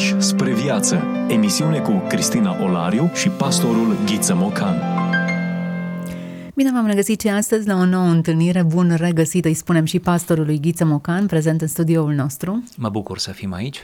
Pași spre viață. Emisiune cu Cristina Olariu și pastorul Ghiță Mocan. Bine v-am regăsit și astăzi la o nouă întâlnire. Bun regăsit, îi spunem și pastorului Ghiță Mocan, prezent în studioul nostru. Mă bucur să fim aici.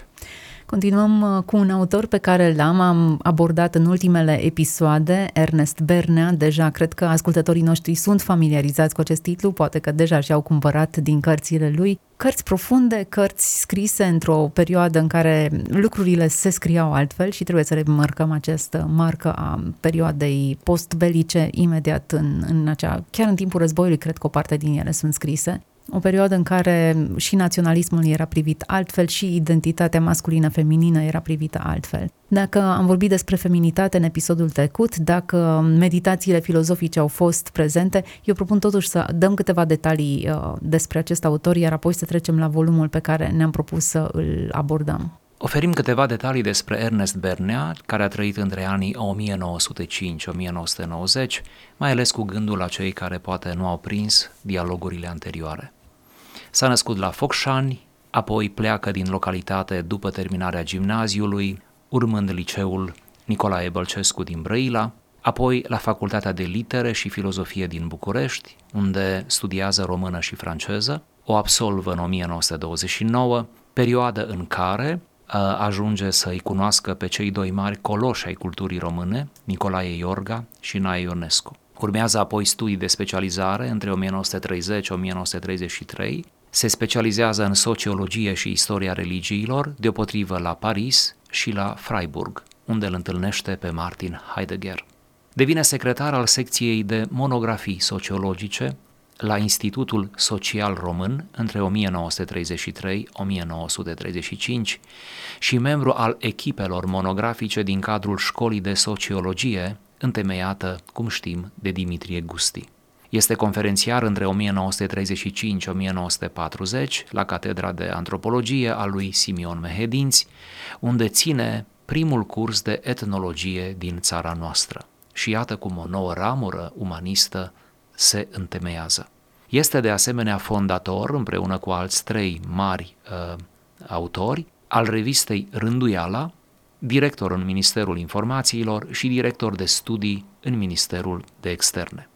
Continuăm uh, cu un autor pe care l-am abordat în ultimele episoade, Ernest Bernea. Deja cred că ascultătorii noștri sunt familiarizați cu acest titlu, poate că deja și-au cumpărat din cărțile lui. Cărți profunde, cărți scrise într-o perioadă în care lucrurile se scriau altfel și trebuie să remarcăm această marcă a perioadei postbelice imediat în, în acea, chiar în timpul războiului, cred că o parte din ele sunt scrise o perioadă în care și naționalismul era privit altfel și identitatea masculină-feminină era privită altfel. Dacă am vorbit despre feminitate în episodul trecut, dacă meditațiile filozofice au fost prezente, eu propun totuși să dăm câteva detalii uh, despre acest autor, iar apoi să trecem la volumul pe care ne-am propus să îl abordăm. Oferim câteva detalii despre Ernest Bernea, care a trăit între anii 1905-1990, mai ales cu gândul la cei care poate nu au prins dialogurile anterioare. S-a născut la Focșani, apoi pleacă din localitate după terminarea gimnaziului, urmând liceul Nicolae Bălcescu din Brăila, apoi la Facultatea de Litere și Filozofie din București, unde studiază română și franceză, o absolvă în 1929, perioadă în care ajunge să-i cunoască pe cei doi mari coloși ai culturii române, Nicolae Iorga și Nae Ionescu. Urmează apoi studii de specializare între 1930-1933 se specializează în sociologie și istoria religiilor, deopotrivă la Paris și la Freiburg, unde îl întâlnește pe Martin Heidegger. Devine secretar al secției de monografii sociologice la Institutul Social Român între 1933-1935 și membru al echipelor monografice din cadrul Școlii de Sociologie, întemeiată, cum știm, de Dimitrie Gusti. Este conferențiar între 1935-1940 la Catedra de Antropologie a lui Simion Mehedinți, unde ține primul curs de etnologie din țara noastră. Și iată cum o nouă ramură umanistă se întemeiază. Este de asemenea fondator, împreună cu alți trei mari uh, autori, al revistei Rânduiala, director în Ministerul Informațiilor și director de studii în Ministerul de Externe.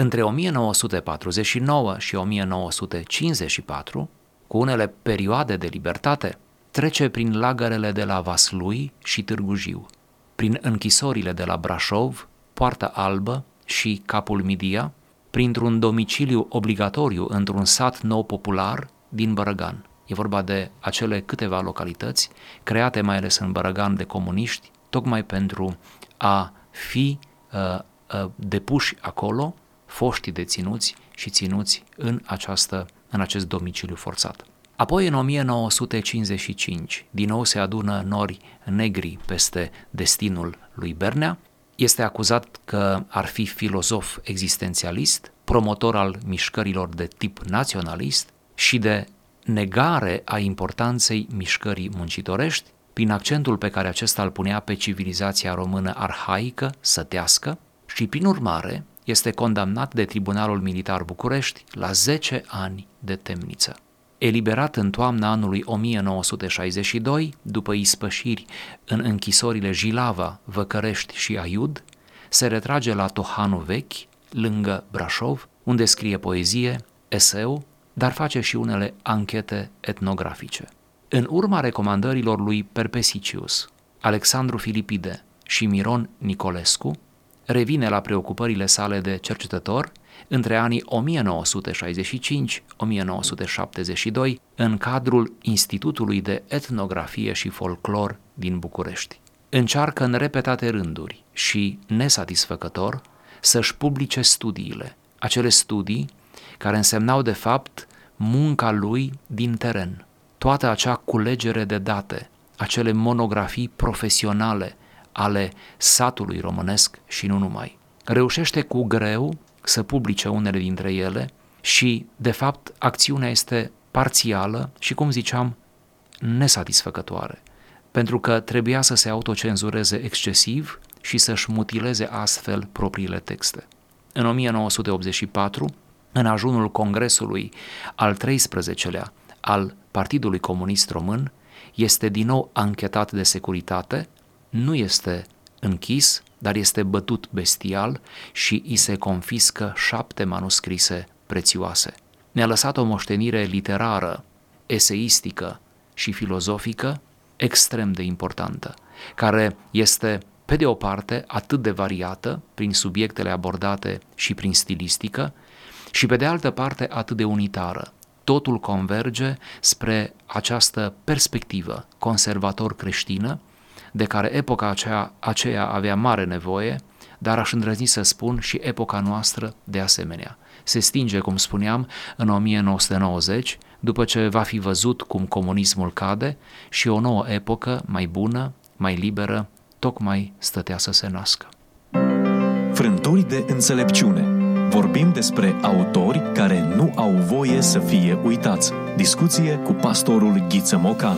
Între 1949 și 1954, cu unele perioade de libertate, trece prin lagărele de la Vaslui și Târgu Jiu, prin închisorile de la Brașov, Poarta Albă și Capul Midia, printr-un domiciliu obligatoriu într-un sat nou popular din Bărăgan. E vorba de acele câteva localități create mai ales în Bărăgan de comuniști, tocmai pentru a fi uh, uh, depuși acolo foștii deținuți și ținuți în, această, în acest domiciliu forțat. Apoi, în 1955, din nou se adună nori negri peste destinul lui Bernea. Este acuzat că ar fi filozof existențialist, promotor al mișcărilor de tip naționalist și de negare a importanței mișcării muncitorești, prin accentul pe care acesta îl punea pe civilizația română arhaică, sătească, și prin urmare este condamnat de Tribunalul Militar București la 10 ani de temniță. Eliberat în toamna anului 1962, după ispășiri în închisorile Jilava, Văcărești și Aiud, se retrage la Tohanu Vechi, lângă Brașov, unde scrie poezie, eseu, dar face și unele anchete etnografice. În urma recomandărilor lui Perpesicius, Alexandru Filipide și Miron Nicolescu, revine la preocupările sale de cercetător între anii 1965-1972 în cadrul Institutului de Etnografie și Folclor din București. Încearcă în repetate rânduri și nesatisfăcător să-și publice studiile, acele studii care însemnau de fapt munca lui din teren, toată acea culegere de date, acele monografii profesionale ale satului românesc și nu numai. Reușește cu greu să publice unele dintre ele și, de fapt, acțiunea este parțială și, cum ziceam, nesatisfăcătoare, pentru că trebuia să se autocenzureze excesiv și să-și mutileze astfel propriile texte. În 1984, în ajunul Congresului al 13-lea al Partidului Comunist Român, este din nou anchetat de securitate, nu este închis, dar este bătut bestial și îi se confiscă șapte manuscrise prețioase. Ne-a lăsat o moștenire literară, eseistică și filozofică extrem de importantă, care este pe de o parte atât de variată prin subiectele abordate și prin stilistică, și pe de altă parte atât de unitară. Totul converge spre această perspectivă conservator creștină, de care epoca aceea, aceea avea mare nevoie, dar aș îndrăzni să spun și epoca noastră de asemenea. Se stinge, cum spuneam, în 1990, după ce va fi văzut cum comunismul cade și o nouă epocă mai bună, mai liberă, tocmai stătea să se nască. Frântori de înțelepciune Vorbim despre autori care nu au voie să fie uitați. Discuție cu pastorul Ghiță Mocan.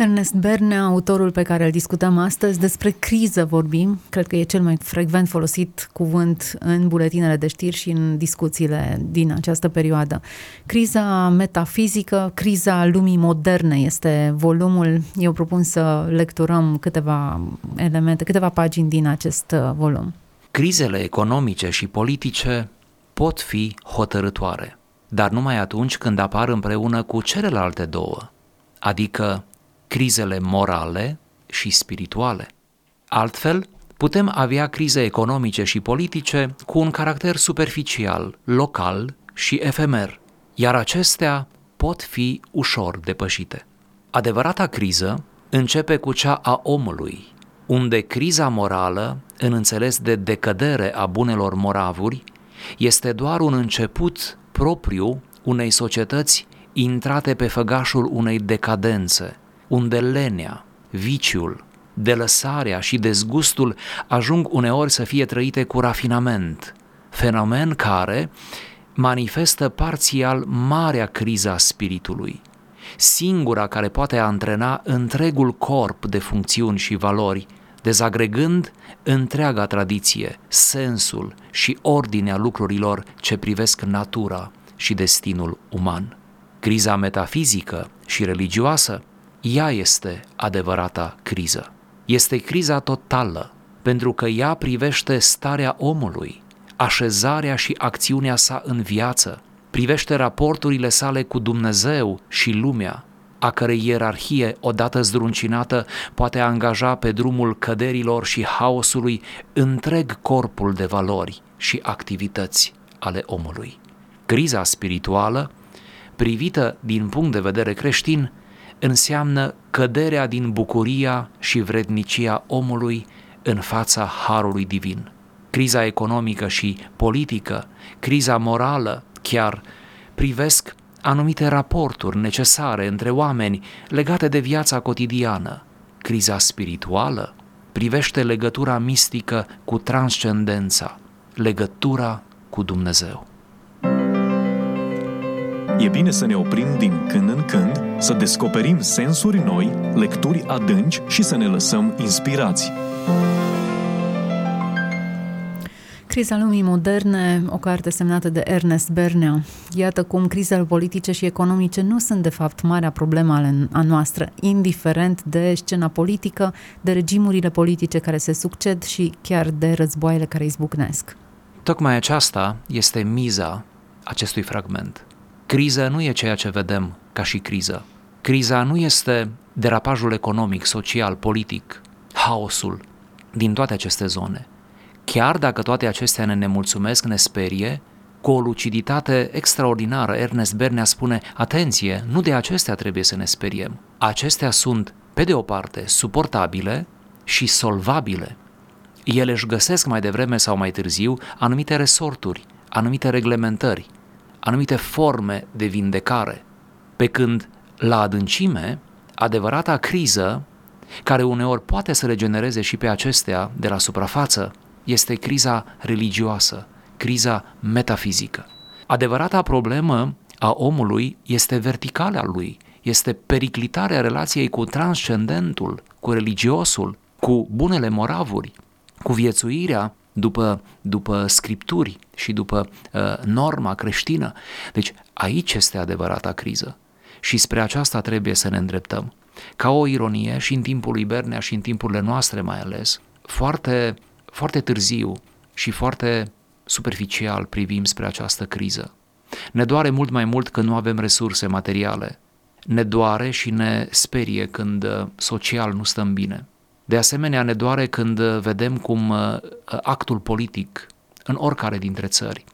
Ernest Bernea, autorul pe care îl discutăm astăzi, despre criză vorbim, cred că e cel mai frecvent folosit cuvânt în buletinele de știri și în discuțiile din această perioadă. Criza metafizică, criza lumii moderne este volumul. Eu propun să lecturăm câteva elemente, câteva pagini din acest uh, volum. Crizele economice și politice pot fi hotărătoare, dar numai atunci când apar împreună cu celelalte două, adică crizele morale și spirituale. Altfel, putem avea crize economice și politice cu un caracter superficial, local și efemer, iar acestea pot fi ușor depășite. Adevărata criză începe cu cea a omului, unde criza morală, în înțeles de decădere a bunelor moravuri, este doar un început propriu unei societăți intrate pe făgașul unei decadențe, unde lenea, viciul, delăsarea și dezgustul ajung uneori să fie trăite cu rafinament, fenomen care manifestă parțial marea criza spiritului, singura care poate antrena întregul corp de funcțiuni și valori, dezagregând întreaga tradiție, sensul și ordinea lucrurilor ce privesc natura și destinul uman. Criza metafizică și religioasă ea este adevărata criză. Este criza totală, pentru că ea privește starea omului, așezarea și acțiunea sa în viață, privește raporturile sale cu Dumnezeu și lumea, a cărei ierarhie, odată zdruncinată, poate angaja pe drumul căderilor și haosului întreg corpul de valori și activități ale omului. Criza spirituală, privită din punct de vedere creștin, înseamnă căderea din bucuria și vrednicia omului în fața harului divin. Criza economică și politică, criza morală chiar, privesc anumite raporturi necesare între oameni legate de viața cotidiană. Criza spirituală privește legătura mistică cu transcendența, legătura cu Dumnezeu. E bine să ne oprim din când în când, să descoperim sensuri noi, lecturi adânci și să ne lăsăm inspirați. Criza lumii moderne, o carte semnată de Ernest Bernea. Iată cum crizele politice și economice nu sunt de fapt marea problemă a noastră, indiferent de scena politică, de regimurile politice care se succed și chiar de războaiele care izbucnesc. Tocmai aceasta este miza acestui fragment. Criza nu e ceea ce vedem ca și criză. Criza nu este derapajul economic, social, politic, haosul din toate aceste zone. Chiar dacă toate acestea ne nemulțumesc, ne sperie, cu o luciditate extraordinară, Ernest Bernea spune, atenție, nu de acestea trebuie să ne speriem. Acestea sunt, pe de o parte, suportabile și solvabile. Ele își găsesc mai devreme sau mai târziu anumite resorturi, anumite reglementări, anumite forme de vindecare, pe când la adâncime, adevărata criză, care uneori poate să regenereze și pe acestea de la suprafață, este criza religioasă, criza metafizică. Adevărata problemă a omului este verticala lui, este periclitarea relației cu transcendentul, cu religiosul, cu bunele moravuri, cu viețuirea după, după scripturi și după uh, norma creștină. Deci aici este adevărata criză. Și spre aceasta trebuie să ne îndreptăm. Ca o ironie și în timpul lui Bernea și în timpurile noastre mai ales, foarte, foarte târziu și foarte superficial privim spre această criză. Ne doare mult mai mult că nu avem resurse materiale. Ne doare și ne sperie când uh, social nu stăm bine. De asemenea, ne doare când uh, vedem cum uh, actul politic în oricare dintre țări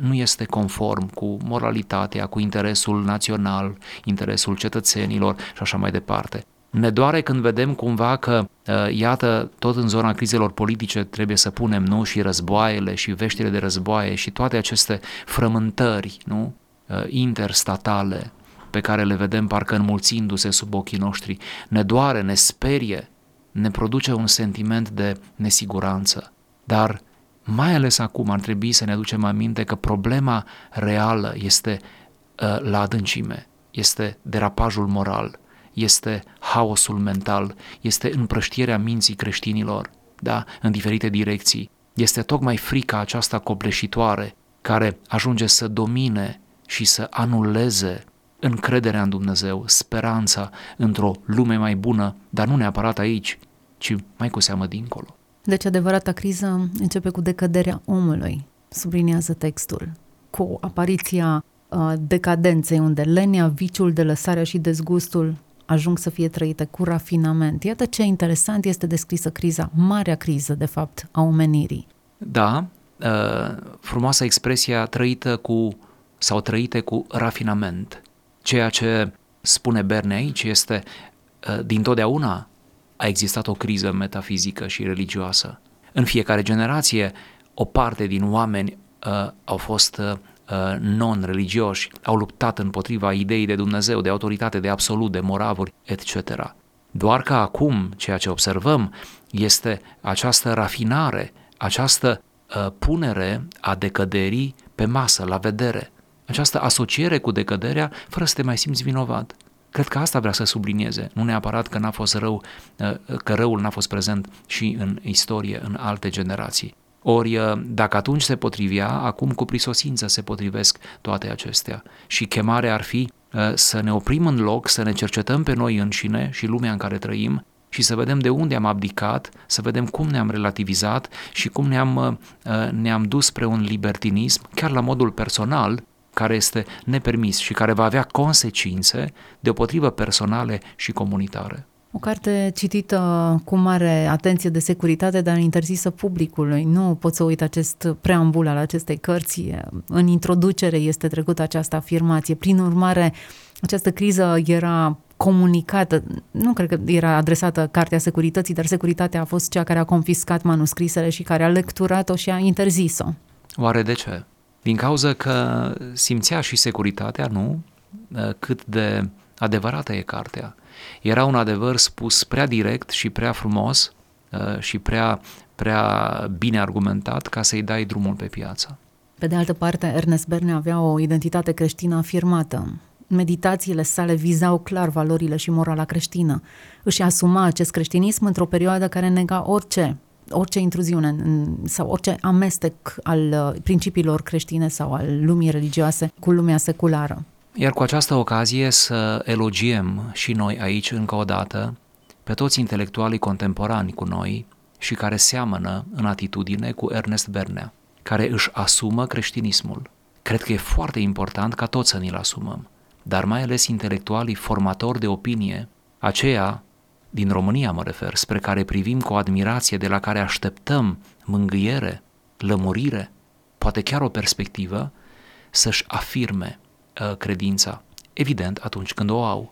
nu este conform cu moralitatea, cu interesul național, interesul cetățenilor și așa mai departe. Ne doare când vedem cumva că, iată, tot în zona crizelor politice trebuie să punem, nu, și războaiele și veștile de războaie și toate aceste frământări, nu, interstatale pe care le vedem parcă înmulțindu-se sub ochii noștri. Ne doare, ne sperie, ne produce un sentiment de nesiguranță. Dar mai ales acum ar trebui să ne aducem aminte că problema reală este uh, la adâncime, este derapajul moral, este haosul mental, este împrăștierea minții creștinilor, da, în diferite direcții. Este tocmai frica aceasta copleșitoare care ajunge să domine și să anuleze încrederea în Dumnezeu, speranța într-o lume mai bună, dar nu neapărat aici, ci mai cu seamă dincolo. Deci adevărata criză începe cu decăderea omului, subliniază textul, cu apariția uh, decadenței, unde lenia, viciul de lăsarea și dezgustul ajung să fie trăite cu rafinament. Iată ce interesant este descrisă criza, marea criză, de fapt, a omenirii. Da, uh, frumoasa expresia trăită cu sau trăite cu rafinament. Ceea ce spune Berne aici este uh, din totdeauna a existat o criză metafizică și religioasă. În fiecare generație, o parte din oameni uh, au fost uh, non-religioși, au luptat împotriva ideii de Dumnezeu, de autoritate, de absolut, de moravuri, etc. Doar că acum ceea ce observăm este această rafinare, această uh, punere a decăderii pe masă, la vedere, această asociere cu decăderea fără să te mai simți vinovat. Cred că asta vrea să sublinieze, nu neapărat că n-a fost rău, uh, că răul n-a fost prezent și în istorie, în alte generații. Ori, uh, dacă atunci se potrivea, acum cu prisosință se potrivesc toate acestea. Și chemarea ar fi uh, să ne oprim în loc, să ne cercetăm pe noi înșine și lumea în care trăim și să vedem de unde am abdicat, să vedem cum ne-am relativizat și cum ne-am, ne-am dus spre un libertinism, chiar la modul personal, care este nepermis și care va avea consecințe deopotrivă personale și comunitare. O carte citită cu mare atenție de securitate, dar interzisă publicului. Nu pot să uit acest preambul al acestei cărți. În introducere este trecută această afirmație. Prin urmare, această criză era comunicată, nu cred că era adresată Cartea Securității, dar securitatea a fost cea care a confiscat manuscrisele și care a lecturat-o și a interzis-o. Oare de ce? Din cauza că simțea și securitatea, nu? Cât de adevărată e cartea. Era un adevăr spus prea direct și prea frumos uh, și prea, prea bine argumentat ca să-i dai drumul pe piață. Pe de altă parte, Ernest Berne avea o identitate creștină afirmată. Meditațiile sale vizau clar valorile și morala creștină. Își asuma acest creștinism într-o perioadă care nega orice orice intruziune sau orice amestec al uh, principiilor creștine sau al lumii religioase cu lumea seculară. Iar cu această ocazie să elogiem și noi aici încă o dată pe toți intelectualii contemporani cu noi și care seamănă în atitudine cu Ernest Bernea, care își asumă creștinismul. Cred că e foarte important ca toți să ni-l asumăm, dar mai ales intelectualii formatori de opinie, aceia din România mă refer, spre care privim cu admirație, de la care așteptăm mângâiere, lămurire, poate chiar o perspectivă, să-și afirme uh, credința, evident atunci când o au.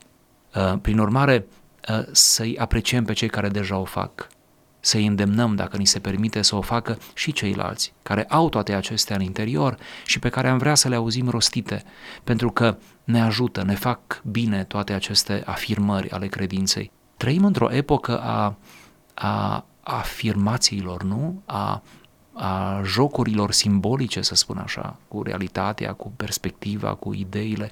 Uh, prin urmare, uh, să-i apreciem pe cei care deja o fac, să-i îndemnăm, dacă ni se permite, să o facă și ceilalți, care au toate acestea în interior și pe care am vrea să le auzim rostite, pentru că ne ajută, ne fac bine toate aceste afirmări ale credinței. Trăim într-o epocă a, a afirmațiilor, nu? A, a jocurilor simbolice, să spun așa, cu realitatea, cu perspectiva, cu ideile.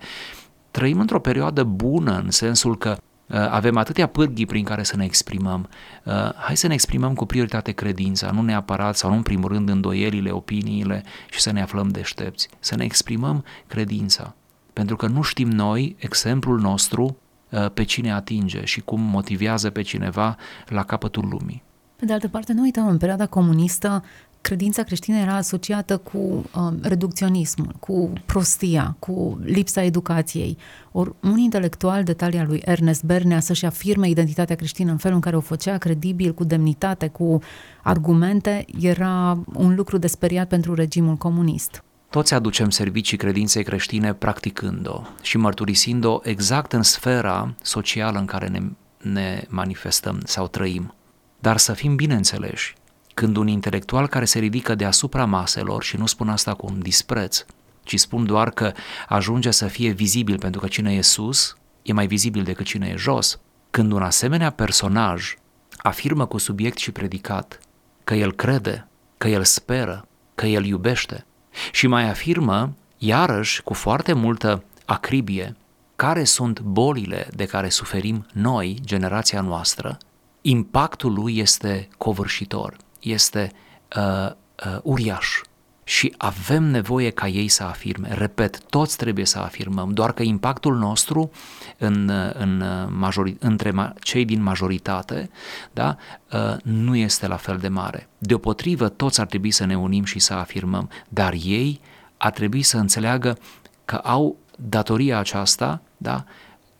Trăim într-o perioadă bună, în sensul că uh, avem atâtea pârghii prin care să ne exprimăm. Uh, hai să ne exprimăm cu prioritate credința, nu neapărat sau nu în primul rând îndoielile, opiniile și să ne aflăm deștepți. Să ne exprimăm credința pentru că nu știm noi, exemplul nostru, uh, pe cine atinge și cum motivează pe cineva la capătul lumii. Pe de altă parte, nu uităm, în perioada comunistă, credința creștină era asociată cu uh, reducționismul, cu prostia, cu lipsa educației. Or, un intelectual de talia lui Ernest Bernea să-și afirme identitatea creștină în felul în care o făcea credibil, cu demnitate, cu argumente, era un lucru de speriat pentru regimul comunist. Toți aducem servicii credinței creștine practicând-o și mărturisind-o exact în sfera socială în care ne, ne manifestăm sau trăim. Dar să fim bineînțeleși, când un intelectual care se ridică deasupra maselor, și nu spun asta cu un dispreț, ci spun doar că ajunge să fie vizibil pentru că cine e sus e mai vizibil decât cine e jos, când un asemenea personaj afirmă cu subiect și predicat că el crede, că el speră, că el iubește și mai afirmă, iarăși, cu foarte multă acribie, care sunt bolile de care suferim noi, generația noastră, impactul lui este covârșitor, este uh, uh, uriaș și avem nevoie ca ei să afirme. Repet, toți trebuie să afirmăm, doar că impactul nostru în, în majori, între cei din majoritate da, uh, nu este la fel de mare. Deopotrivă, toți ar trebui să ne unim și să afirmăm, dar ei ar trebui să înțeleagă că au datoria aceasta da,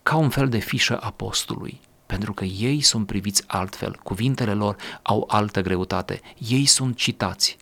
ca un fel de fișă apostului pentru că ei sunt priviți altfel, cuvintele lor au altă greutate, ei sunt citați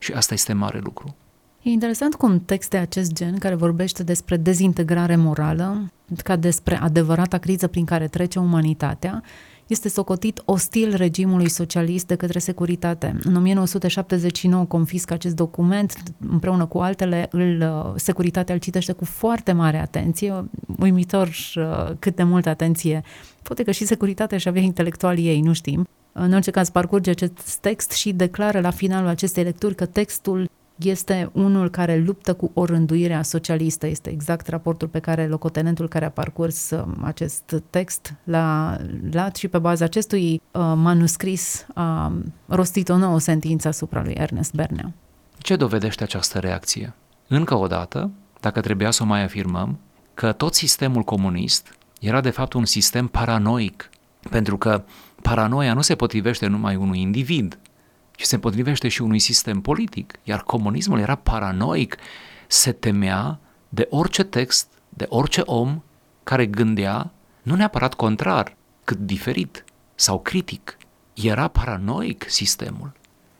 și asta este mare lucru. E interesant cum texte acest gen, care vorbește despre dezintegrare morală, ca despre adevărata criză prin care trece umanitatea, este socotit ostil regimului socialist de către securitate. În 1979 confiscă acest document, împreună cu altele, îl, uh, securitatea îl citește cu foarte mare atenție, uimitor uh, cât de multă atenție. Poate că și securitatea și avea intelectualii ei, nu știm. În orice caz, parcurge acest text și declară la finalul acestei lecturi că textul este unul care luptă cu orânduirea socialistă. Este exact raportul pe care locotenentul care a parcurs uh, acest text l-a luat și pe baza acestui uh, manuscris a rostit o nouă sentință asupra lui Ernest Bernea. Ce dovedește această reacție? Încă o dată, dacă trebuia să o mai afirmăm, că tot sistemul comunist era de fapt un sistem paranoic, pentru că paranoia nu se potrivește numai unui individ, ci se potrivește și unui sistem politic. Iar comunismul era paranoic, se temea de orice text, de orice om care gândea nu neapărat contrar, cât diferit sau critic. Era paranoic sistemul.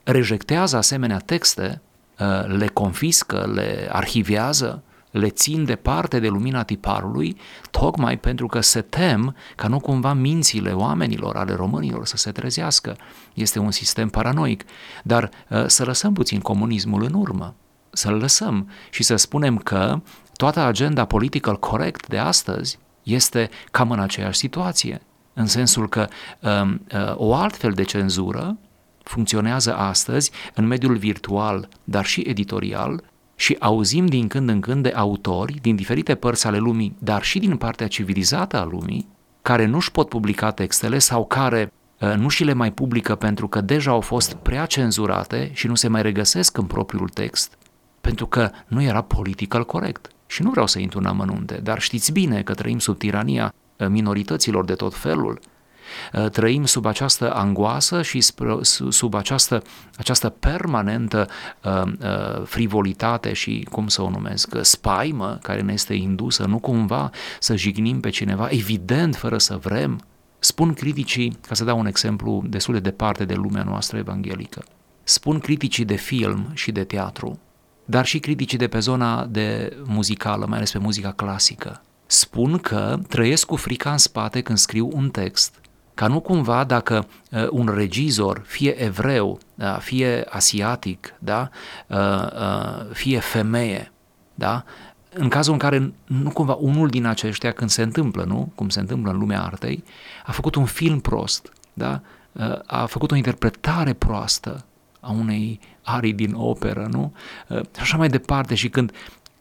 Rejectează asemenea texte, uh, le confiscă, le arhivează, le țin departe de lumina tiparului, tocmai pentru că se tem ca nu cumva mințile oamenilor, ale românilor, să se trezească. Este un sistem paranoic. Dar ă, să lăsăm puțin comunismul în urmă, să-l lăsăm și să spunem că toată agenda political corect de astăzi este cam în aceeași situație, în sensul că um, uh, o altfel de cenzură funcționează astăzi în mediul virtual, dar și editorial, și auzim din când în când de autori din diferite părți ale lumii, dar și din partea civilizată a lumii, care nu-și pot publica textele sau care uh, nu și le mai publică pentru că deja au fost prea cenzurate și nu se mai regăsesc în propriul text, pentru că nu era political corect. Și nu vreau să intru în amănunte, dar știți bine că trăim sub tirania uh, minorităților de tot felul, Uh, trăim sub această angoasă și sub această, această permanentă uh, uh, frivolitate și, cum să o numesc, spaimă care ne este indusă, nu cumva să jignim pe cineva, evident, fără să vrem. Spun criticii, ca să dau un exemplu destul de departe de lumea noastră evanghelică, spun criticii de film și de teatru, dar și criticii de pe zona de muzicală, mai ales pe muzica clasică, spun că trăiesc cu frica în spate când scriu un text ca nu cumva dacă uh, un regizor, fie evreu, da, fie asiatic, da, uh, uh, fie femeie, da, în cazul în care nu cumva unul din aceștia, când se întâmplă, nu, cum se întâmplă în lumea artei, a făcut un film prost, da, uh, a făcut o interpretare proastă a unei arii din operă, nu? Uh, și așa mai departe. Și când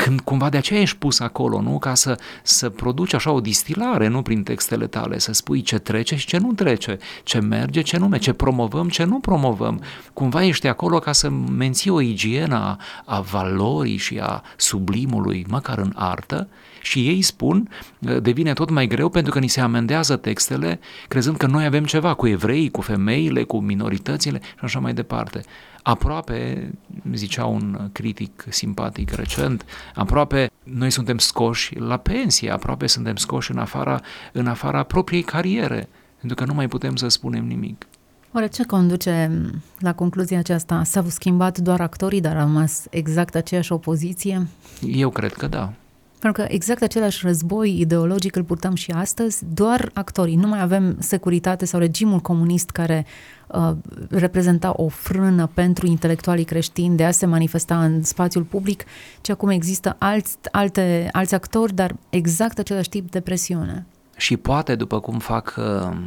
când cumva de aceea ești pus acolo, nu? Ca să, să produci așa o distilare, nu? Prin textele tale, să spui ce trece și ce nu trece, ce merge, ce nu merge, ce promovăm, ce nu promovăm. Cumva ești acolo ca să menții o igienă a, a valorii și a sublimului, măcar în artă, Și ei spun, uh, devine tot mai greu pentru că ni se amendează textele, crezând că noi avem ceva cu evrei, cu femeile, cu minoritățile și așa mai departe. Aproape, zicea un critic simpatic recent, aproape noi suntem scoși la pensie, aproape suntem scoși în afara, în afara propriei cariere, pentru că nu mai putem să spunem nimic. Oare ce conduce la concluzia aceasta? S-au schimbat doar actorii, dar a rămas exact aceeași opoziție? Eu cred că da. Pentru că exact același război ideologic îl purtăm și astăzi, doar actorii. Nu mai avem securitate sau regimul comunist care uh, reprezenta o frână pentru intelectualii creștini de a se manifesta în spațiul public, ci acum există alți, alte, alți actori, dar exact același tip de presiune. Și poate, după cum fac, uh,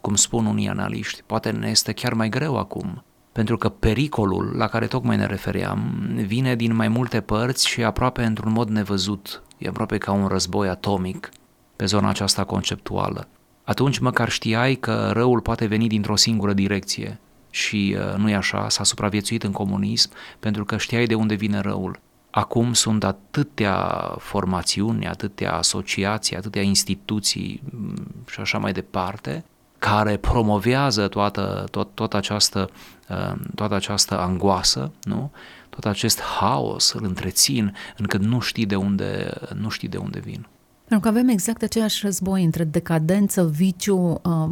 cum spun unii analiști, poate ne este chiar mai greu acum pentru că pericolul la care tocmai ne refeream vine din mai multe părți și aproape într-un mod nevăzut. E aproape ca un război atomic pe zona aceasta conceptuală. Atunci măcar știai că răul poate veni dintr-o singură direcție și uh, nu e așa, s-a supraviețuit în comunism pentru că știai de unde vine răul. Acum sunt atâtea formațiuni, atâtea asociații, atâtea instituții mm, și așa mai departe, care promovează toată, tot, tot această, uh, toată această angoasă, nu? tot acest haos îl întrețin încât nu știi de unde, nu știi de unde vin. Pentru că avem exact același război între decadență, viciu, uh,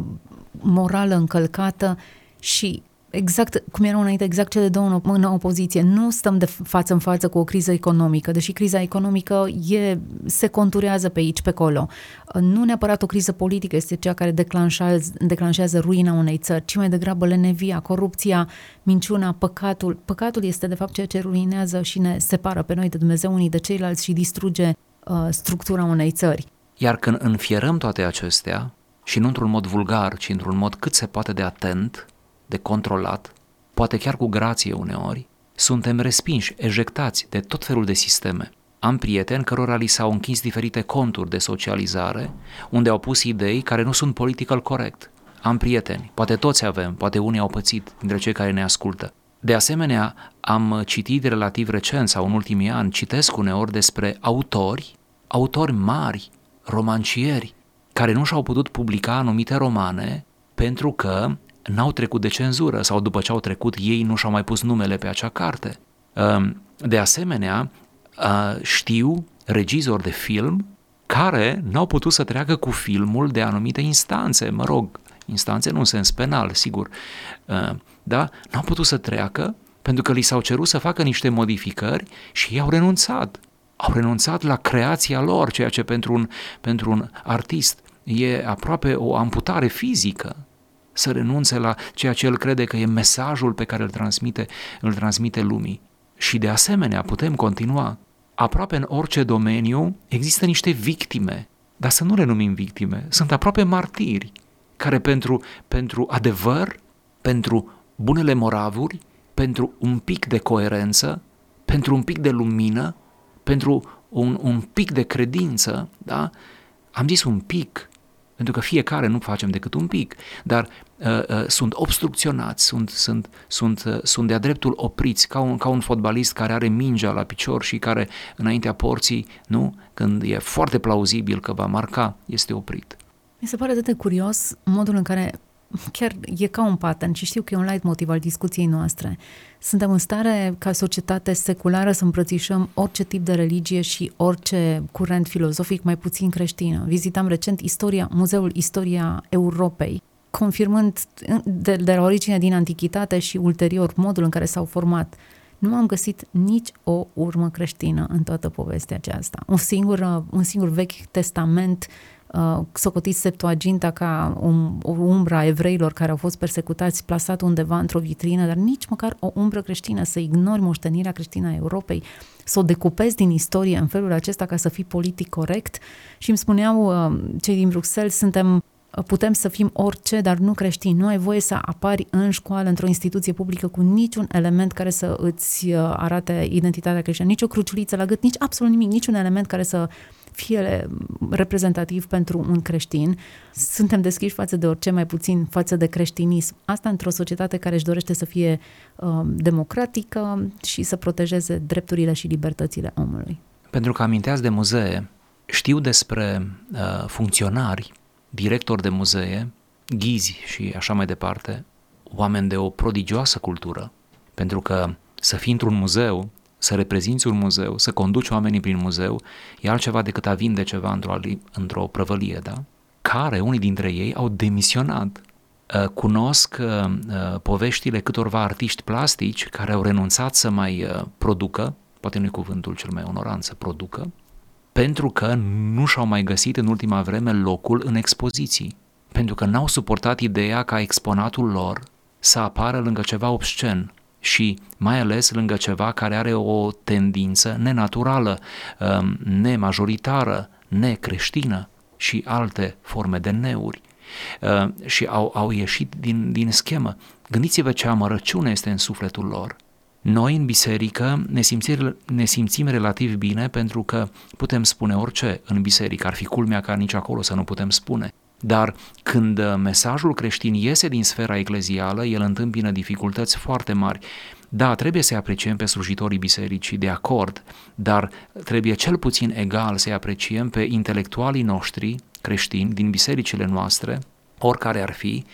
morală încălcată și exact cum erau înainte, exact cele două în opoziție. Nu stăm de față în față cu o criză economică, deși criza economică e, se conturează pe aici, pe acolo. Nu neapărat o criză politică este cea care declanșează, declanșează ruina unei țări, ci mai degrabă lenevia, corupția, minciuna, păcatul. Păcatul este de fapt ceea ce ruinează și ne separă pe noi de Dumnezeu unii de ceilalți și distruge uh, structura unei țări. Iar când înfierăm toate acestea, și nu într-un mod vulgar, ci într-un mod cât se poate de atent, de controlat, poate chiar cu grație uneori, suntem respinși, ejectați de tot felul de sisteme. Am prieteni cărora li s-au închis diferite conturi de socializare, unde au pus idei care nu sunt political corect. Am prieteni, poate toți avem, poate unii au pățit dintre cei care ne ascultă. De asemenea, am citit relativ recent sau în ultimii ani, citesc uneori despre autori, autori mari, romancieri, care nu și-au putut publica anumite romane pentru că n-au trecut de cenzură sau după ce au trecut ei nu și-au mai pus numele pe acea carte. Ehm, de asemenea, știu regizori de film care n-au putut să treacă cu filmul de anumite instanțe, mă rog, instanțe nu în sens penal, sigur, da? N-au putut să treacă pentru că li s-au cerut să facă niște modificări și ei au renunțat. Au renunțat la creația lor, ceea ce pentru un, pentru un artist e aproape o amputare fizică să renunțe la ceea ce el crede că e mesajul pe care îl transmite, îl transmite lumii. Și de asemenea putem continua. Aproape în orice domeniu există niște victime, dar să nu le numim victime, sunt aproape martiri, care pentru, pentru adevăr, pentru bunele moravuri, pentru un pic de coerență, pentru un pic de lumină, pentru un, un pic de credință, da? Am zis un pic, pentru că fiecare nu facem decât un pic, dar uh, uh, sunt obstrucționați, sunt, sunt, sunt, uh, sunt de-a dreptul opriți, ca un, ca un fotbalist care are mingea la picior și care înaintea porții, nu, când e foarte plauzibil că va marca, este oprit. Mi se pare atât de curios modul în care chiar e ca un pattern și știu că e un light motiv al discuției noastre. Suntem în stare, ca societate seculară, să îmbrățișăm orice tip de religie și orice curent filozofic mai puțin creștină. Vizitam recent istoria, Muzeul Istoria Europei, confirmând de, de la origine din antichitate și ulterior modul în care s-au format nu am găsit nici o urmă creștină în toată povestea aceasta. Un singur, un singur vechi testament uh, socotit Septuaginta ca um, o umbră a evreilor care au fost persecutați, plasat undeva într-o vitrină, dar nici măcar o umbră creștină, să ignori moștenirea creștină a Europei, să o decupezi din istorie în felul acesta ca să fii politic corect. Și îmi spuneau uh, cei din Bruxelles, suntem putem să fim orice, dar nu creștini. Nu ai voie să apari în școală, într-o instituție publică, cu niciun element care să îți uh, arate identitatea creștină, nici o cruciuliță la gât, nici absolut nimic, niciun element care să fie reprezentativ pentru un creștin. Suntem deschiși față de orice, mai puțin față de creștinism. Asta într-o societate care își dorește să fie uh, democratică și să protejeze drepturile și libertățile omului. Pentru că aminteați de muzee, știu despre uh, funcționari, directori de muzee, ghizi și așa mai departe, oameni de o prodigioasă cultură, pentru că să fii într-un muzeu, să reprezinți un muzeu, să conduci oamenii prin muzeu, e altceva decât a vinde ceva într-o, într-o prăvălie, da? Care, unii dintre ei, au demisionat. Uh, cunosc uh, uh, poveștile câtorva artiști plastici care au renunțat să mai producă, poate nu e cuvântul cel mai onorant să producă, pentru că nu și-au mai găsit în ultima vreme locul în expoziții, pentru că n-au suportat ideea ca exponatul lor să apară lângă ceva obscen și mai ales lângă ceva care are o tendință nenaturală, um, nemajoritară, necreștină și alte forme de neuri. Uh, și au, au ieșit din, din schemă. Gândiți-vă ce amărăciune este în sufletul lor. Noi, în biserică, ne simțim, ne simțim relativ bine pentru că putem spune orice în biserică. Ar fi culmea ca nici acolo să nu putem spune. Dar când uh, mesajul creștin iese din sfera eclezială, el întâmpină dificultăți foarte mari. Da, trebuie să apreciem pe slujitorii bisericii, de acord, dar trebuie cel puțin egal să apreciem pe intelectualii noștri creștini din bisericile noastre, oricare ar fi,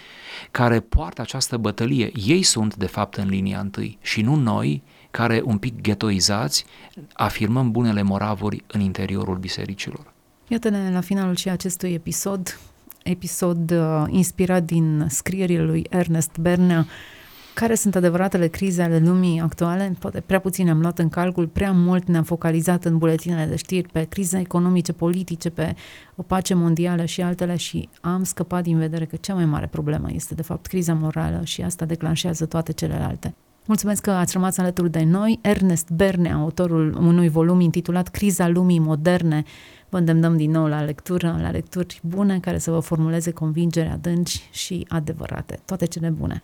care poartă această bătălie. Ei sunt, de fapt, în linia întâi și nu noi, care, un pic ghetoizați, afirmăm bunele moravuri în interiorul bisericilor. Iată-ne la finalul și acestui episod, episod uh, inspirat din scrierile lui Ernest Bernea, care sunt adevăratele crize ale lumii actuale? Poate prea puțin am luat în calcul, prea mult ne-am focalizat în buletinele de știri pe crize economice, politice, pe o pace mondială și altele și am scăpat din vedere că cea mai mare problemă este de fapt criza morală și asta declanșează toate celelalte. Mulțumesc că ați rămas alături de noi. Ernest Berne, autorul unui volum intitulat Criza lumii moderne, vă îndemnăm din nou la lectură, la lecturi bune care să vă formuleze convingeri adânci și adevărate. Toate cele bune!